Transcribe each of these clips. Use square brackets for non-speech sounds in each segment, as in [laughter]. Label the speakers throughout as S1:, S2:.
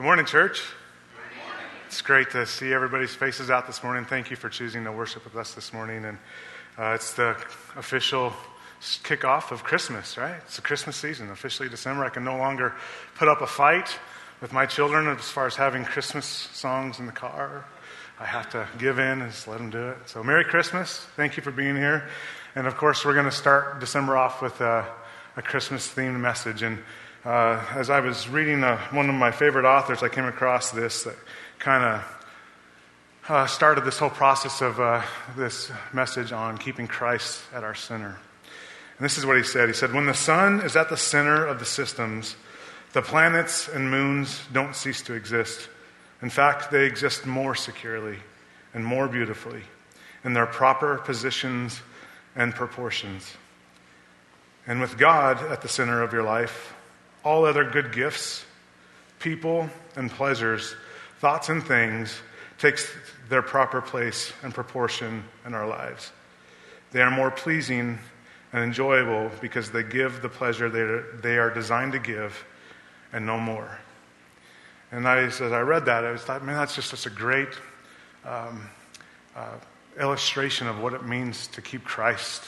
S1: Good morning, church. It's great to see everybody's faces out this morning. Thank you for choosing to worship with us this morning. And uh, it's the official kickoff of Christmas, right? It's the Christmas season, officially December. I can no longer put up a fight with my children as far as having Christmas songs in the car. I have to give in and just let them do it. So, Merry Christmas. Thank you for being here. And of course, we're going to start December off with a, a Christmas themed message. And uh, as I was reading uh, one of my favorite authors, I came across this that kind of uh, started this whole process of uh, this message on keeping Christ at our center. And this is what he said He said, When the sun is at the center of the systems, the planets and moons don't cease to exist. In fact, they exist more securely and more beautifully in their proper positions and proportions. And with God at the center of your life, all other good gifts, people and pleasures, thoughts and things takes their proper place and proportion in our lives. They are more pleasing and enjoyable because they give the pleasure they are designed to give and no more. And I, as I read that, I was thought, man, that's just such a great um, uh, illustration of what it means to keep Christ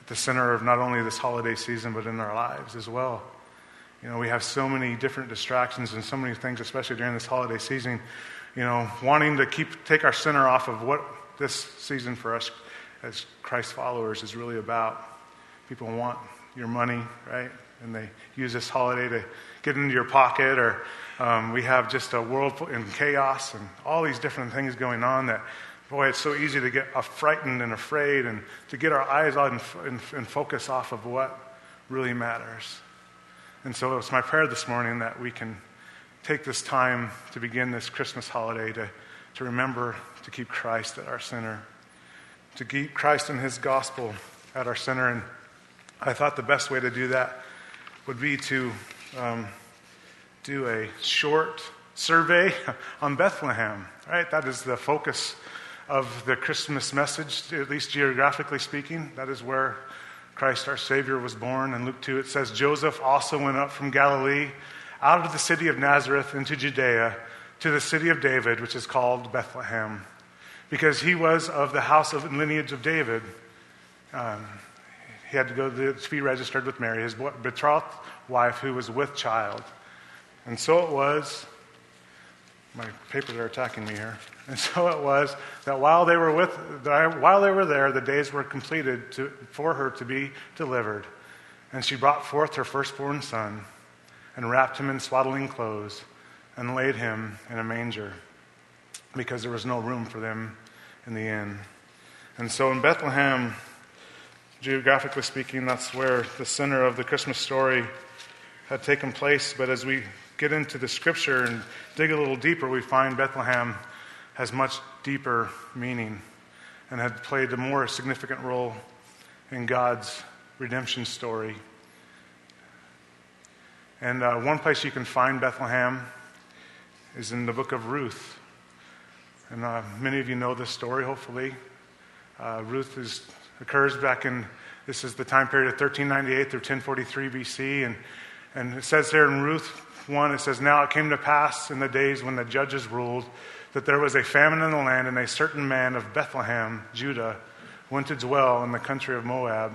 S1: at the center of not only this holiday season, but in our lives as well. You know, we have so many different distractions and so many things, especially during this holiday season. You know, wanting to keep take our center off of what this season for us as Christ followers is really about. People want your money, right? And they use this holiday to get into your pocket, or um, we have just a world in chaos and all these different things going on that, boy, it's so easy to get frightened and afraid and to get our eyes on and, and, and focus off of what really matters. And so it's my prayer this morning that we can take this time to begin this Christmas holiday to, to remember to keep Christ at our center, to keep Christ and his gospel at our center. And I thought the best way to do that would be to um, do a short survey [laughs] on Bethlehem, right? That is the focus of the Christmas message, at least geographically speaking. That is where Christ our Savior was born. In Luke 2, it says, Joseph also went up from Galilee out of the city of Nazareth into Judea to the city of David, which is called Bethlehem, because he was of the house of lineage of David. Um, he had to go to be registered with Mary, his betrothed wife, who was with child. And so it was. My papers are attacking me here. And so it was that while they were with, while they were there, the days were completed to, for her to be delivered. And she brought forth her firstborn son and wrapped him in swaddling clothes and laid him in a manger because there was no room for them in the inn. And so in Bethlehem, geographically speaking, that's where the center of the Christmas story had taken place. But as we get into the scripture and dig a little deeper, we find Bethlehem has much deeper meaning and had played a more significant role in God's redemption story. And uh, one place you can find Bethlehem is in the book of Ruth. And uh, many of you know this story, hopefully. Uh, Ruth is, occurs back in, this is the time period of 1398 through 1043 BC. And, and it says there in Ruth 1, it says, Now it came to pass in the days when the judges ruled that there was a famine in the land, and a certain man of Bethlehem, Judah, went to dwell in the country of Moab,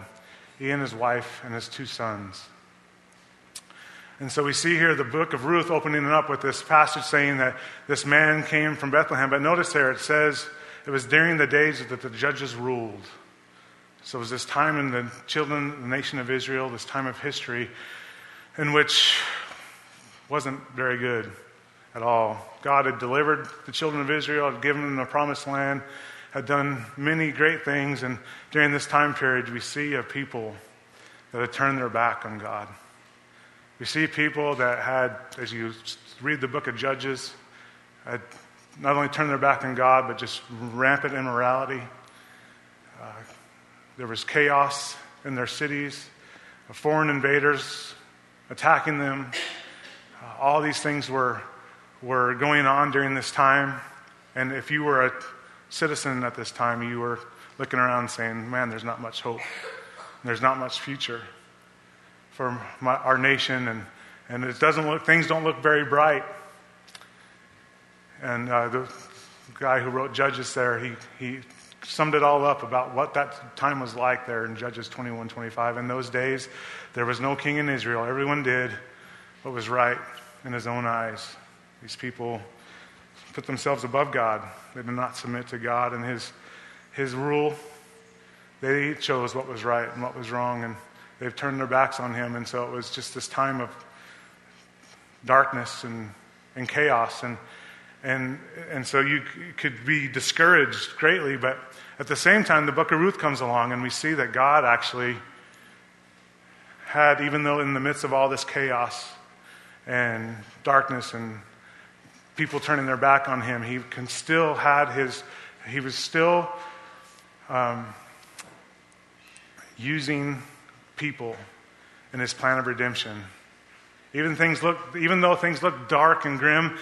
S1: he and his wife and his two sons. And so we see here the book of Ruth opening it up with this passage saying that this man came from Bethlehem. But notice there it says it was during the days that the judges ruled. So it was this time in the children, the nation of Israel, this time of history in which wasn't very good at all. God had delivered the children of Israel, had given them the promised land, had done many great things. And during this time period, we see a people that had turned their back on God. We see people that had, as you read the book of Judges, had not only turned their back on God, but just rampant immorality. Uh, there was chaos in their cities, foreign invaders attacking them. Uh, all these things were were going on during this time. And if you were a citizen at this time, you were looking around saying, man, there's not much hope. There's not much future for my, our nation. And, and it doesn't look, things don't look very bright. And uh, the guy who wrote Judges there, he, he summed it all up about what that time was like there in Judges 21 25. In those days, there was no king in Israel. Everyone did what was right in his own eyes. These people put themselves above God. They did not submit to God and his, his rule. They chose what was right and what was wrong, and they've turned their backs on him. And so it was just this time of darkness and, and chaos. And, and, and so you could be discouraged greatly, but at the same time, the book of Ruth comes along, and we see that God actually had, even though in the midst of all this chaos and darkness and people turning their back on him, he can still had his, he was still um, using people in his plan of redemption. Even things look, even though things look dark and grim,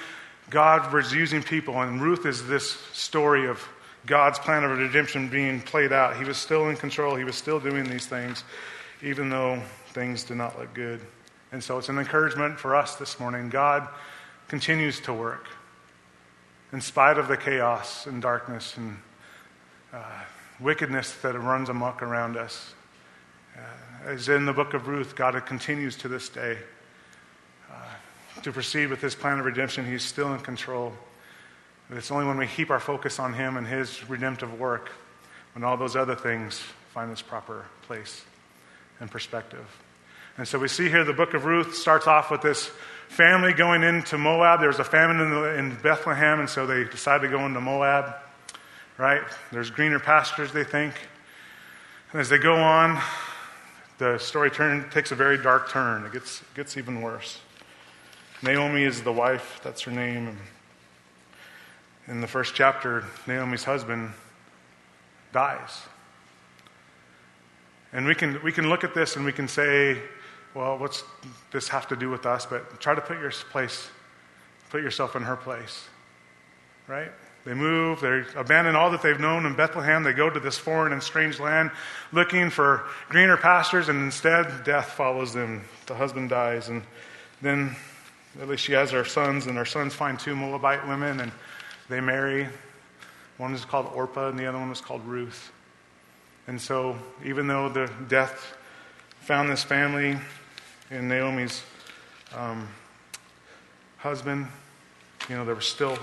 S1: God was using people, and Ruth is this story of God's plan of redemption being played out. He was still in control. He was still doing these things, even though things did not look good. And so it's an encouragement for us this morning. God continues to work in spite of the chaos and darkness and uh, wickedness that runs amok around us. Uh, as in the book of Ruth, God continues to this day uh, to proceed with his plan of redemption. He's still in control. It's only when we keep our focus on Him and His redemptive work when all those other things find its proper place and perspective. And so we see here the book of Ruth starts off with this family going into Moab. There's a famine in, the, in Bethlehem, and so they decide to go into Moab, right? There's greener pastures, they think. And as they go on, the story turn, takes a very dark turn. It gets, gets even worse. Naomi is the wife, that's her name in the first chapter, Naomi's husband dies. And we can, we can look at this and we can say, well, what's this have to do with us? But try to put your place, put yourself in her place. Right? They move, they abandon all that they've known in Bethlehem. They go to this foreign and strange land looking for greener pastures, and instead, death follows them. The husband dies, and then at least she has her sons, and her sons find two Moabite women, and they marry. One is called Orpah, and the other one was called Ruth. And so, even though the death found this family in Naomi's um, husband, you know, there was still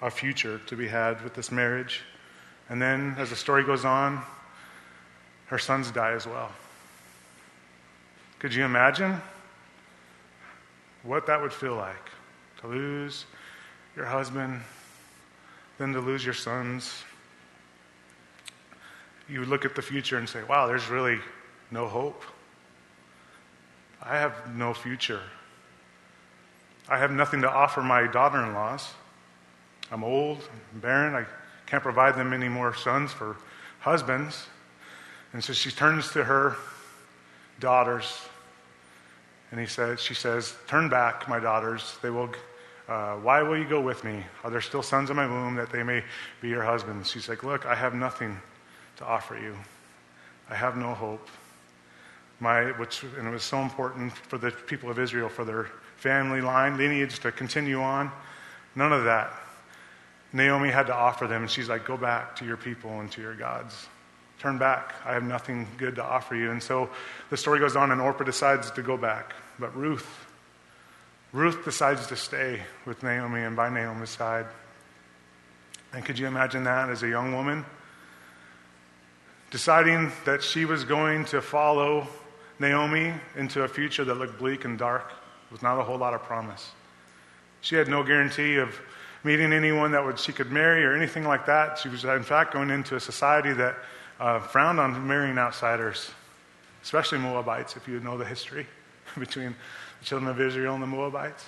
S1: a future to be had with this marriage. And then, as the story goes on, her sons die as well. Could you imagine what that would feel like to lose your husband, then to lose your sons. You would look at the future and say, wow, there's really no hope. I have no future. I have nothing to offer my daughter in laws. I'm old, I'm barren, I can't provide them any more sons for husbands. And so she turns to her daughters and he says, she says, Turn back, my daughters. They will uh, why will you go with me? Are there still sons in my womb that they may be your husbands? She's like, Look, I have nothing to offer you. I have no hope. My, which, and it was so important for the people of Israel, for their family line, lineage to continue on. None of that. Naomi had to offer them, and she's like, Go back to your people and to your gods. Turn back. I have nothing good to offer you. And so the story goes on, and Orpah decides to go back. But Ruth, Ruth decides to stay with Naomi and by Naomi's side. And could you imagine that as a young woman? Deciding that she was going to follow Naomi into a future that looked bleak and dark with not a whole lot of promise. She had no guarantee of meeting anyone that would, she could marry or anything like that. She was, in fact, going into a society that uh, frowned on marrying outsiders, especially Moabites, if you know the history [laughs] between the children of Israel and the Moabites.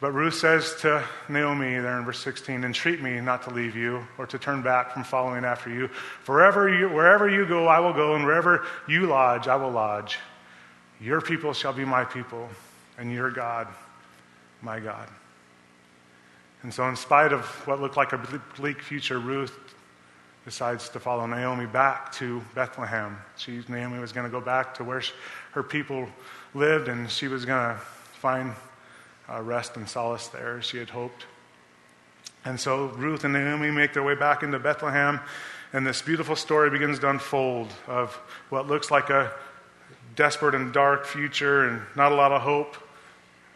S1: But Ruth says to Naomi there in verse 16, Entreat me not to leave you or to turn back from following after you. Forever you, wherever you go, I will go, and wherever you lodge, I will lodge. Your people shall be my people, and your God, my God. And so, in spite of what looked like a bleak future, Ruth decides to follow Naomi back to Bethlehem. She, Naomi was going to go back to where she, her people lived, and she was going to find uh, rest and solace there as she had hoped. And so Ruth and Naomi make their way back into Bethlehem, and this beautiful story begins to unfold of what looks like a desperate and dark future and not a lot of hope.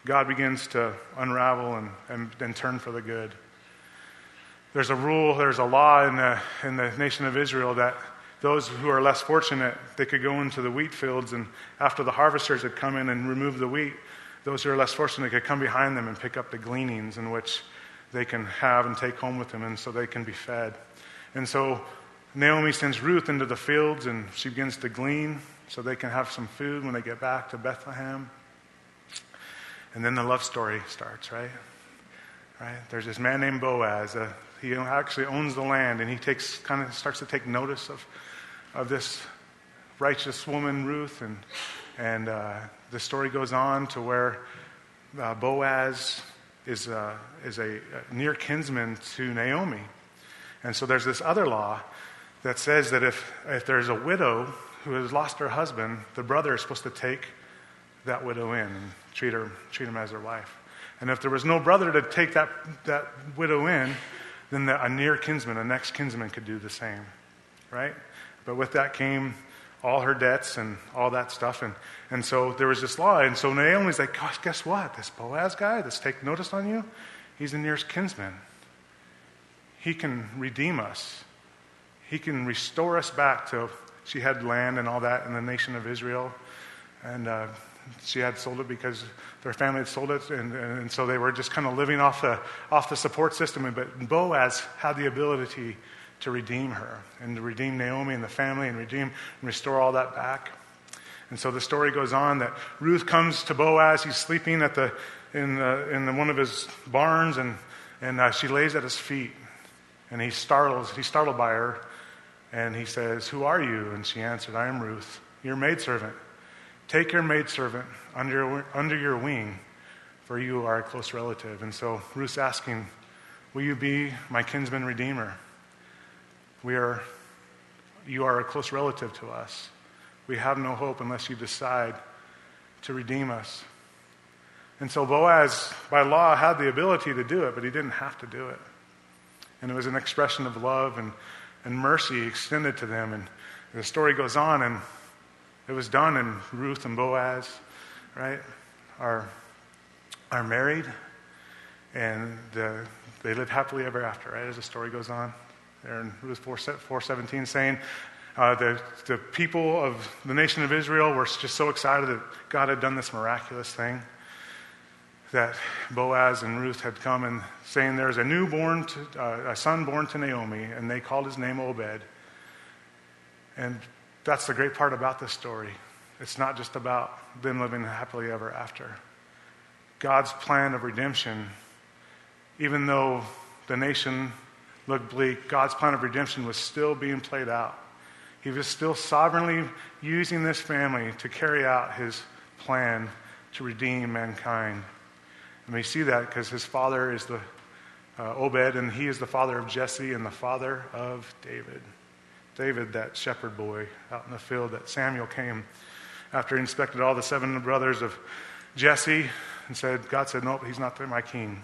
S1: God begins to unravel and, and, and turn for the good. There's a rule, there's a law in the, in the nation of Israel that those who are less fortunate, they could go into the wheat fields, and after the harvesters had come in and removed the wheat, those who are less fortunate could come behind them and pick up the gleanings in which they can have and take home with them, and so they can be fed. And so Naomi sends Ruth into the fields, and she begins to glean so they can have some food when they get back to Bethlehem. And then the love story starts, right? Right? There's this man named Boaz. Uh, he actually owns the land, and he takes kind of starts to take notice of of this righteous woman, Ruth, and, and uh, the story goes on to where uh, Boaz is, uh, is a, near kinsman to Naomi. And so there's this other law that says that if, if there's a widow who has lost her husband, the brother is supposed to take that widow in and treat her treat him as her wife. And if there was no brother to take that, that widow in, then the, a near kinsman, a next kinsman, could do the same. Right? But with that came all her debts and all that stuff. And, and so there was this law. And so Naomi's like, Gosh, guess what? This Boaz guy that's taken notice on you, he's the nearest kinsman. He can redeem us, he can restore us back to. She had land and all that in the nation of Israel. And uh, she had sold it because their family had sold it. And, and so they were just kind of living off the, off the support system. But Boaz had the ability to redeem her and to redeem Naomi and the family and redeem and restore all that back. And so the story goes on that Ruth comes to Boaz. He's sleeping at the, in, the, in the, one of his barns, and, and uh, she lays at his feet. And he startles, he's startled by her. And he says, Who are you? And she answered, I am Ruth, your maidservant. Take your maidservant under, under your wing, for you are a close relative. And so Ruth's asking, Will you be my kinsman redeemer? We are, you are a close relative to us. We have no hope unless you decide to redeem us. And so Boaz, by law, had the ability to do it, but he didn't have to do it. And it was an expression of love and, and mercy extended to them. And the story goes on, and it was done, and Ruth and Boaz, right, are, are married, and the, they live happily ever after, right, as the story goes on there in Ruth 4, 417 saying, uh, the, the people of the nation of Israel were just so excited that God had done this miraculous thing that Boaz and Ruth had come and saying there's a newborn, to, uh, a son born to Naomi, and they called his name Obed. And that's the great part about this story. It's not just about them living happily ever after. God's plan of redemption, even though the nation looked bleak, God's plan of redemption was still being played out. He was still sovereignly using this family to carry out his plan to redeem mankind. And we see that because his father is the uh, Obed, and he is the father of Jesse and the father of David. David, that shepherd boy out in the field that Samuel came after he inspected all the seven brothers of Jesse and said, God said, Nope, he's not my king.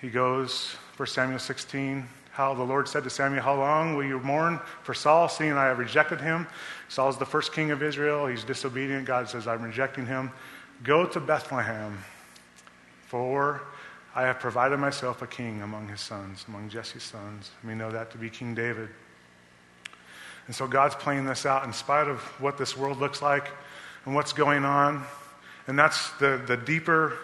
S1: He goes, 1 Samuel 16, how the Lord said to Samuel, How long will you mourn for Saul, seeing I have rejected him? Saul is the first king of Israel. He's disobedient. God says, I'm rejecting him. Go to Bethlehem, for I have provided myself a king among his sons, among Jesse's sons. We know that to be King David. And so God's playing this out in spite of what this world looks like and what's going on. And that's the, the deeper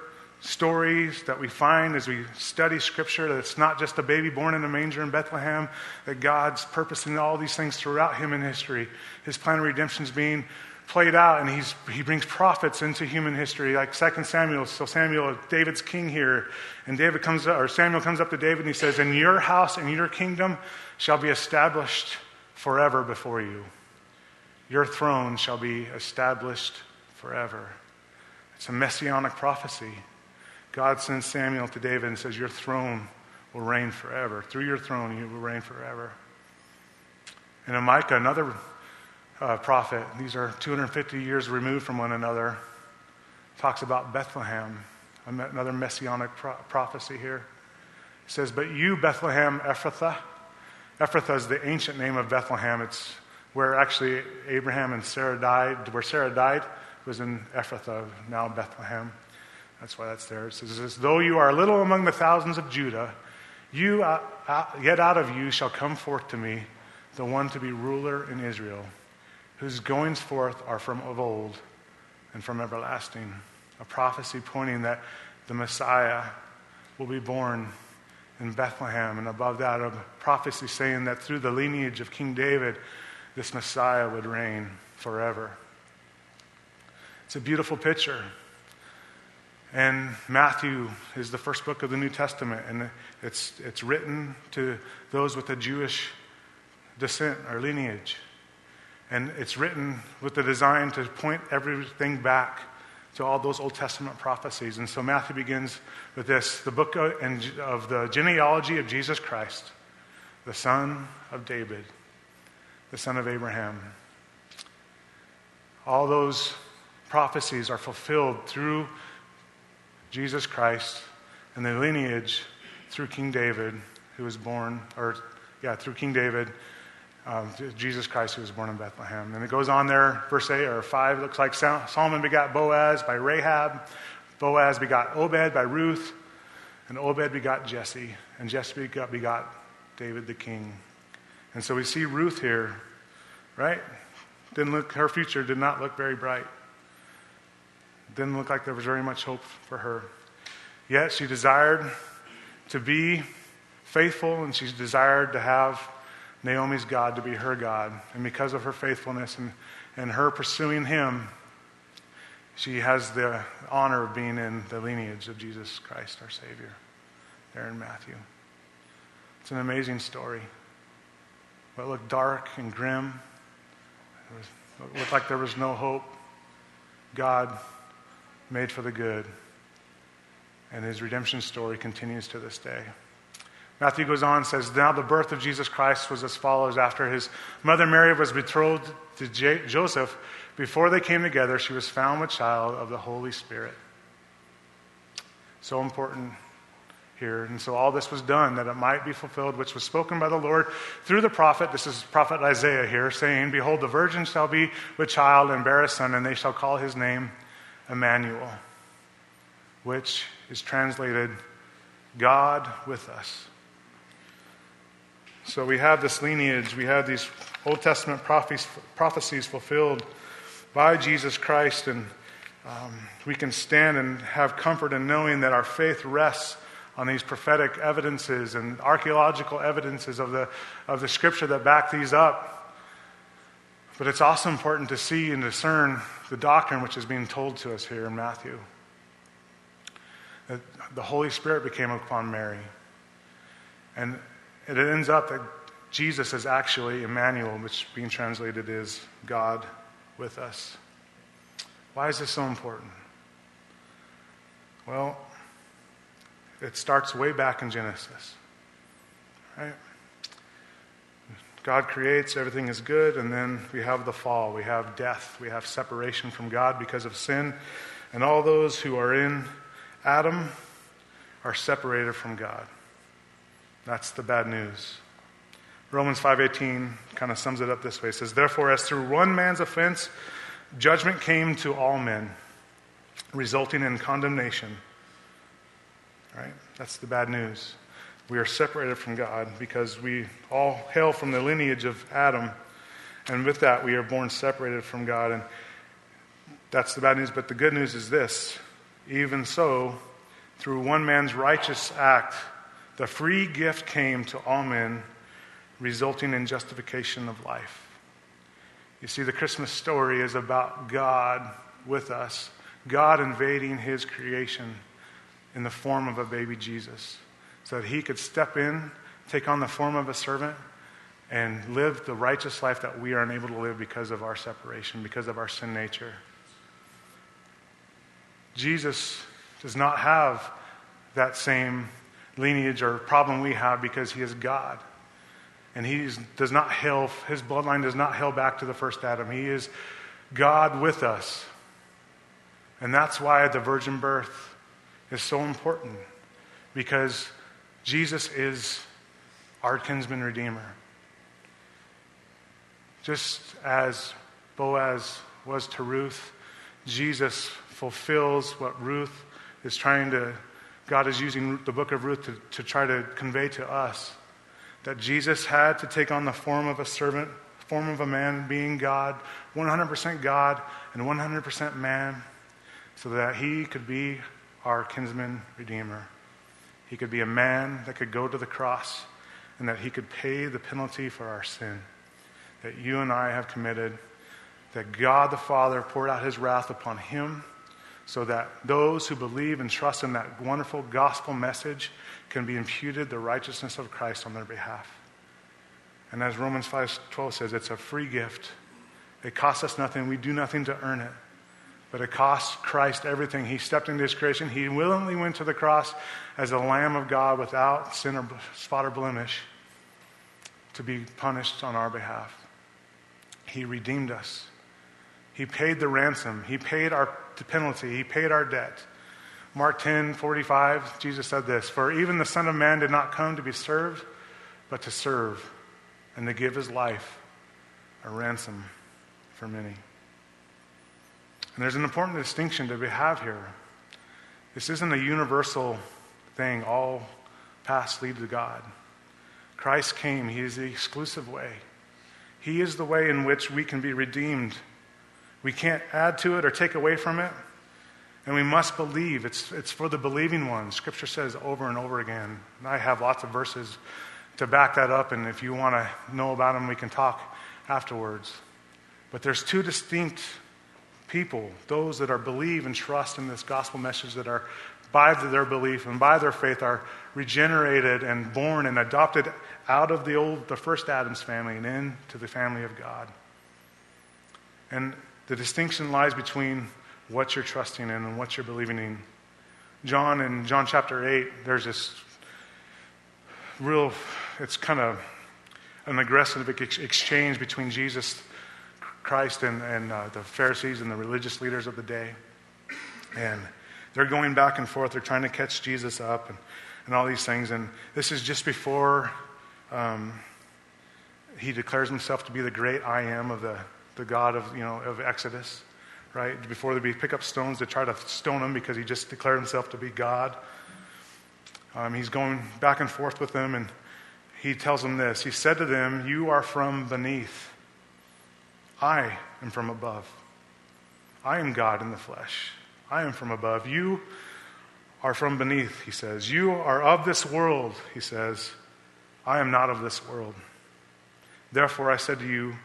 S1: stories that we find as we study Scripture that it's not just a baby born in a manger in Bethlehem, that God's purposing all these things throughout human history. His plan of redemption is being played out, and he's, he brings prophets into human history, like 2 Samuel. So Samuel, David's king here, and David comes up, or Samuel comes up to David and he says, "In your house and your kingdom shall be established forever before you. Your throne shall be established forever." It's a messianic prophecy. God sends Samuel to David and says, Your throne will reign forever. Through your throne, you will reign forever. And in Micah, another uh, prophet, these are 250 years removed from one another, talks about Bethlehem, another messianic pro- prophecy here. It says, But you, Bethlehem Ephrathah, Ephrathah is the ancient name of Bethlehem. It's where actually Abraham and Sarah died. Where Sarah died was in Ephrathah, now Bethlehem. That's why that's there. It says, Though you are little among the thousands of Judah, you, uh, uh, yet out of you shall come forth to me the one to be ruler in Israel, whose goings forth are from of old and from everlasting. A prophecy pointing that the Messiah will be born in Bethlehem, and above that, a prophecy saying that through the lineage of King David, this Messiah would reign forever. It's a beautiful picture. And Matthew is the first book of the New Testament, and it's, it's written to those with a Jewish descent or lineage. And it's written with the design to point everything back to all those Old Testament prophecies. And so Matthew begins with this the book of the genealogy of Jesus Christ, the son of David, the son of Abraham. All those prophecies are fulfilled through Jesus Christ and the lineage through King David, who was born, or yeah, through King David, um, Jesus Christ, who was born in Bethlehem. And it goes on there, verse 8 or 5, looks like Solomon begot Boaz by Rahab, Boaz begot Obed by Ruth, and Obed begot Jesse, and Jesse begot, begot David the king. And so we see Ruth here, right? Didn't look, her future did not look very bright. Didn't look like there was very much hope for her. Yet she desired to be faithful and she desired to have Naomi's God to be her God. And because of her faithfulness and, and her pursuing him, she has the honor of being in the lineage of Jesus Christ, our Savior, there in Matthew. It's an amazing story. But it looked dark and grim. It, was, it looked like there was no hope. God made for the good. And his redemption story continues to this day. Matthew goes on and says, Now the birth of Jesus Christ was as follows. After his mother Mary was betrothed to J- Joseph, before they came together, she was found with child of the Holy Spirit. So important here. And so all this was done that it might be fulfilled, which was spoken by the Lord through the prophet. This is prophet Isaiah here, saying, Behold, the virgin shall be with child and bear a son, and they shall call his name Emmanuel, which is translated God with us. So we have this lineage, we have these Old Testament prophecies fulfilled by Jesus Christ, and um, we can stand and have comfort in knowing that our faith rests on these prophetic evidences and archaeological evidences of the, of the scripture that back these up. But it's also important to see and discern the doctrine which is being told to us here in Matthew. That the Holy Spirit became upon Mary. And it ends up that Jesus is actually Emmanuel, which being translated is God with us. Why is this so important? Well, it starts way back in Genesis. Right? God creates, everything is good, and then we have the fall. We have death. We have separation from God because of sin. And all those who are in Adam are separated from God. That's the bad news. Romans 5:18 kind of sums it up this way. It says, "Therefore as through one man's offense judgment came to all men, resulting in condemnation." Right? That's the bad news. We are separated from God because we all hail from the lineage of Adam, and with that we are born separated from God and that's the bad news, but the good news is this. Even so, through one man's righteous act, the free gift came to all men, resulting in justification of life. You see, the Christmas story is about God with us, God invading his creation in the form of a baby Jesus, so that he could step in, take on the form of a servant, and live the righteous life that we are unable to live because of our separation, because of our sin nature. Jesus does not have that same lineage or problem we have because he is God. And he does not hail, his bloodline does not hail back to the first Adam. He is God with us. And that's why the virgin birth is so important because Jesus is our kinsman redeemer. Just as Boaz was to Ruth, Jesus fulfills what Ruth is trying to, God is using the book of Ruth to, to try to convey to us that Jesus had to take on the form of a servant, form of a man, being God, 100% God and 100% man, so that he could be our kinsman redeemer. He could be a man that could go to the cross and that he could pay the penalty for our sin that you and I have committed, that God the Father poured out his wrath upon him so that those who believe and trust in that wonderful gospel message can be imputed the righteousness of Christ on their behalf. And as Romans 5:12 says, it's a free gift. It costs us nothing. We do nothing to earn it. But it cost Christ everything. He stepped into his creation. He willingly went to the cross as a lamb of God without sin or spot or blemish to be punished on our behalf. He redeemed us. He paid the ransom. He paid our penalty. He paid our debt. Mark 10 45, Jesus said this For even the Son of Man did not come to be served, but to serve and to give his life a ransom for many. And there's an important distinction that we have here. This isn't a universal thing, all paths lead to God. Christ came, He is the exclusive way. He is the way in which we can be redeemed. We can't add to it or take away from it. And we must believe. It's, it's for the believing ones. Scripture says over and over again. And I have lots of verses to back that up, and if you want to know about them, we can talk afterwards. But there's two distinct people those that are believe and trust in this gospel message that are by their belief and by their faith are regenerated and born and adopted out of the old the first adam's family and into the family of god. And the distinction lies between what you're trusting in and what you're believing in. John in john chapter 8 there's this real it's kind of an aggressive exchange between jesus Christ and, and uh, the Pharisees and the religious leaders of the day. And they're going back and forth. They're trying to catch Jesus up and, and all these things. And this is just before um, he declares himself to be the great I am of the, the God of, you know, of Exodus, right? Before they pick up stones to try to stone him because he just declared himself to be God. Um, he's going back and forth with them, and he tells them this. He said to them, You are from beneath I am from above. I am God in the flesh. I am from above. You are from beneath, he says. You are of this world, he says. I am not of this world. Therefore, I said to you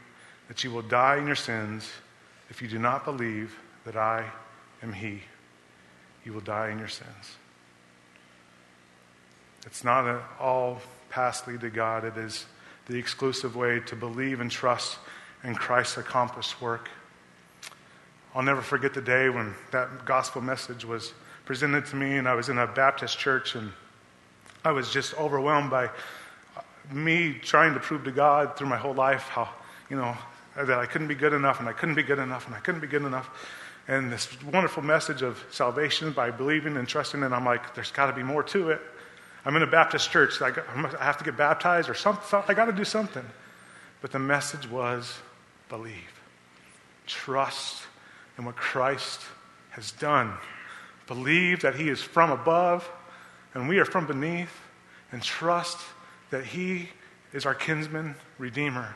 S1: that you will die in your sins if you do not believe that I am he. You will die in your sins. It's not an all path lead to God, it is the exclusive way to believe and trust and Christ's accomplished work. I'll never forget the day when that gospel message was presented to me, and I was in a Baptist church, and I was just overwhelmed by me trying to prove to God through my whole life how, you know, that I couldn't be good enough, and I couldn't be good enough, and I couldn't be good enough. And this wonderful message of salvation by believing and trusting, and I'm like, there's got to be more to it. I'm in a Baptist church. I have to get baptized or something. I got to do something. But the message was believe. Trust in what Christ has done. Believe that He is from above and we are from beneath, and trust that He is our kinsman redeemer.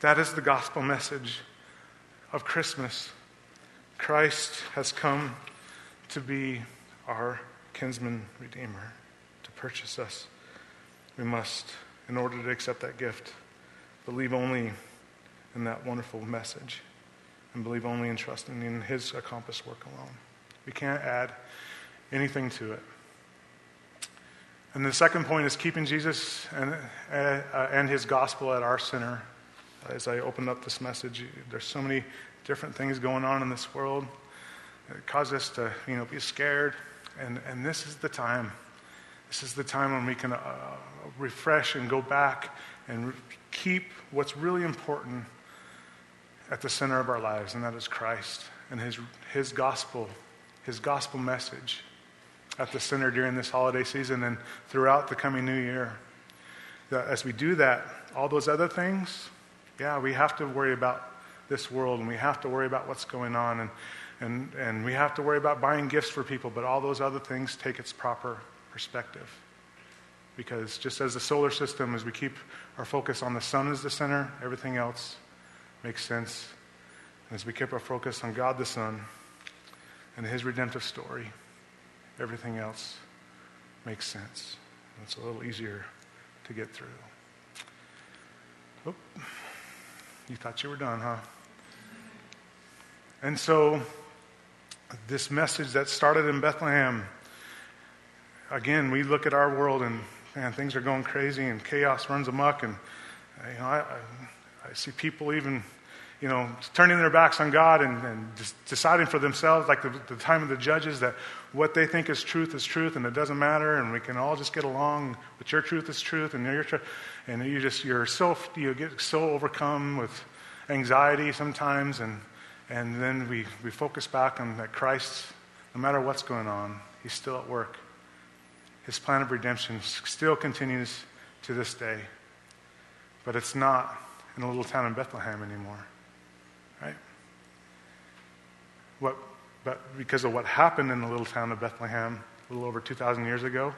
S1: That is the gospel message of Christmas. Christ has come to be our kinsman redeemer, to purchase us. We must, in order to accept that gift, believe only in that wonderful message and believe only in trusting in His accomplished work alone. We can't add anything to it. And the second point is keeping Jesus and, uh, and His gospel at our center. As I opened up this message, there's so many different things going on in this world that cause us to you know, be scared. And, and this is the time. This is the time when we can uh, refresh and go back and keep what's really important at the center of our lives, and that is Christ and his, his gospel, his gospel message. at the center during this holiday season and throughout the coming new year. That as we do that, all those other things, yeah, we have to worry about this world and we have to worry about what's going on and, and, and we have to worry about buying gifts for people, but all those other things take its proper perspective. Because just as the solar system, as we keep our focus on the sun as the center, everything else makes sense. And as we keep our focus on God the Son and his redemptive story, everything else makes sense. It's a little easier to get through. Oh, you thought you were done, huh? And so, this message that started in Bethlehem, again, we look at our world and man, things are going crazy and chaos runs amok, and you know, I, I, I see people even you know, turning their backs on God and, and deciding for themselves, like the, the, time of the judges, that what they think is truth is truth and it doesn't matter and we can all just get along, but your truth is truth and your truth. And you just, you're so, you get so overcome with anxiety sometimes and, and then we, we focus back on that Christ, no matter what's going on, he's still at work. His plan of redemption still continues to this day. But it's not in a little town in Bethlehem anymore right? What, but because of what happened in the little town of Bethlehem a little over 2,000 years ago,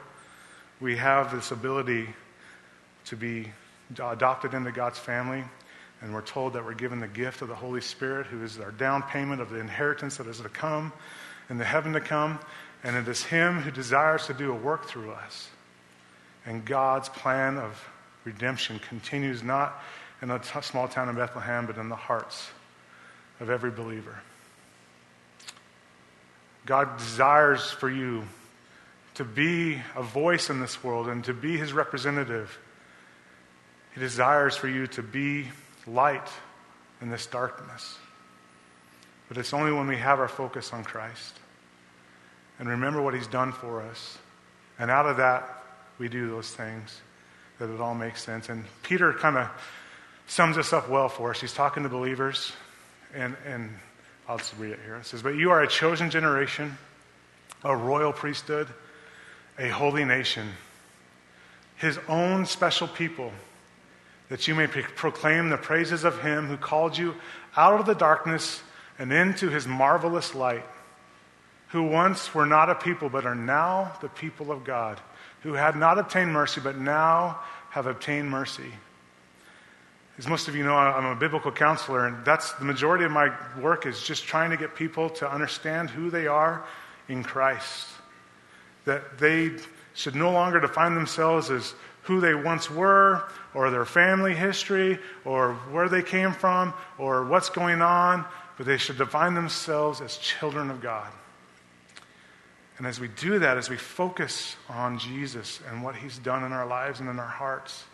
S1: we have this ability to be adopted into God's family. And we're told that we're given the gift of the Holy Spirit, who is our down payment of the inheritance that is to come in the heaven to come. And it is Him who desires to do a work through us. And God's plan of redemption continues not in a small town in Bethlehem, but in the hearts of every believer. God desires for you to be a voice in this world and to be his representative. He desires for you to be light in this darkness. But it's only when we have our focus on Christ and remember what he's done for us. And out of that, we do those things that it all makes sense. And Peter kind of sums this up well for us. He's talking to believers. And, and I'll just read it here. It says, But you are a chosen generation, a royal priesthood, a holy nation, his own special people, that you may proclaim the praises of him who called you out of the darkness and into his marvelous light, who once were not a people, but are now the people of God, who had not obtained mercy, but now have obtained mercy. As most of you know, I'm a biblical counselor, and that's the majority of my work is just trying to get people to understand who they are in Christ. That they should no longer define themselves as who they once were, or their family history, or where they came from, or what's going on, but they should define themselves as children of God. And as we do that, as we focus on Jesus and what he's done in our lives and in our hearts,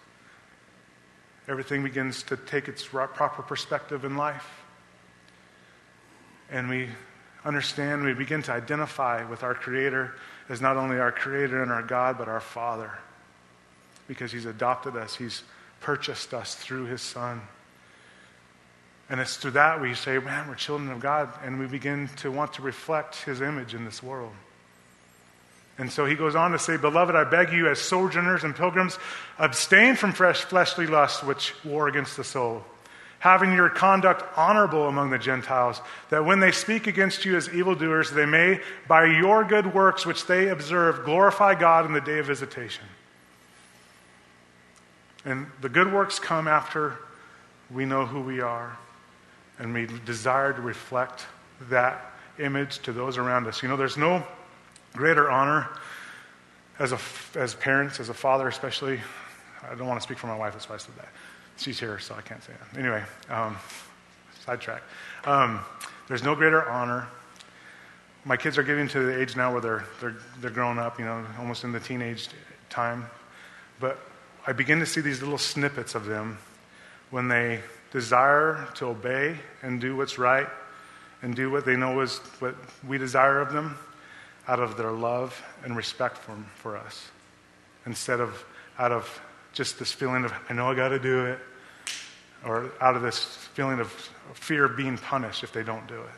S1: everything begins to take its proper perspective in life. And we understand, we begin to identify with our Creator as not only our Creator and our God, but our Father. Because He's adopted us, He's purchased us through His Son. And it's through that we say, man, we're children of God, and we begin to want to reflect His image in this world. And so he goes on to say, Beloved, I beg you, as sojourners and pilgrims, abstain from fresh fleshly lusts which war against the soul, having your conduct honorable among the Gentiles, that when they speak against you as evildoers, they may, by your good works which they observe, glorify God in the day of visitation. And the good works come after we know who we are, and we desire to reflect that image to those around us. You know, there's no greater honor as, a, as parents, as a father especially. I don't want to speak for my wife, that's why I said that. She's here, so I can't say that. Anyway, um, sidetrack. Um, there's no greater honor. My kids are getting to the age now where they're, they're, they're growing up, you know, almost in the teenage time. But I begin to see these little snippets of them when they desire to obey and do what's right and do what they know is what we desire of them out of their love and respect for, for us instead of out of just this feeling of, I know I got to do it, or out of this feeling of fear of being punished if they don't do it.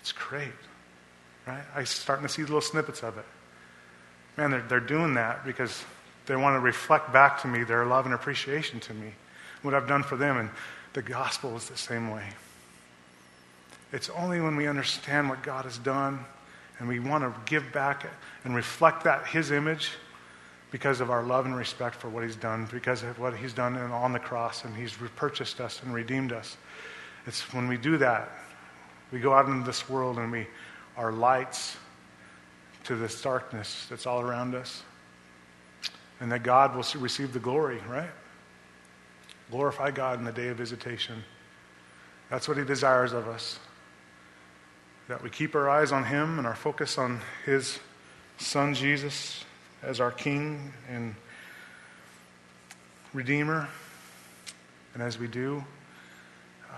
S1: It's great, right? I'm starting to see little snippets of it. man, they're, they're doing that because they want to reflect back to me their love and appreciation to me, what I've done for them. And the gospel is the same way. It's only when we understand what God has done and we want to give back and reflect that, His image, because of our love and respect for what He's done, because of what He's done on the cross, and He's repurchased us and redeemed us. It's when we do that, we go out into this world and we are lights to this darkness that's all around us. And that God will receive the glory, right? Glorify God in the day of visitation. That's what He desires of us. That we keep our eyes on Him and our focus on His Son Jesus as our King and Redeemer. And as we do, uh,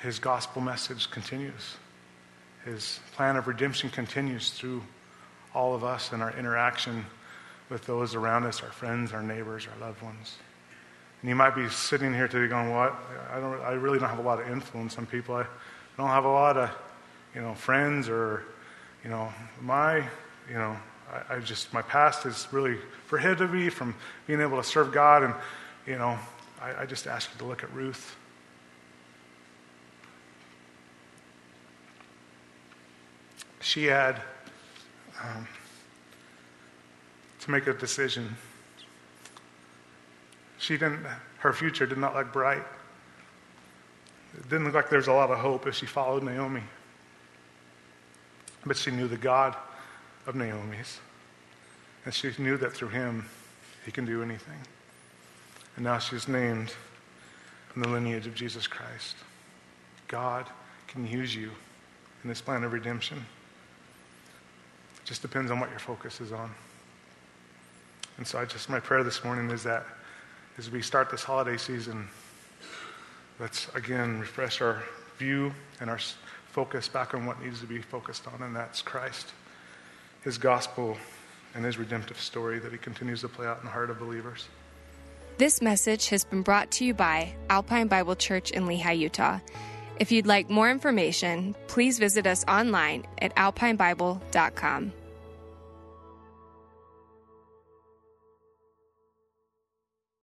S1: His gospel message continues. His plan of redemption continues through all of us and our interaction with those around us, our friends, our neighbors, our loved ones. And you might be sitting here today going, "What? I don't. I really don't have a lot of influence on people. I don't have a lot of, you know, friends or, you know, my, you know, I, I just my past is really prohibited me from being able to serve God. And, you know, I, I just ask you to look at Ruth. She had um, to make a decision. She didn't, her future did not look bright. It didn't look like there was a lot of hope if she followed Naomi. But she knew the God of Naomi's. And she knew that through him, he can do anything. And now she's named in the lineage of Jesus Christ. God can use you in this plan of redemption. It Just depends on what your focus is on. And so I just, my prayer this morning is that as we start this holiday season, let's again refresh our view and our focus back on what needs to be focused on, and that's Christ, his gospel, and his redemptive story that he continues to play out in the heart of believers.
S2: This message has been brought to you by Alpine Bible Church in Lehi, Utah. If you'd like more information, please visit us online at alpinebible.com.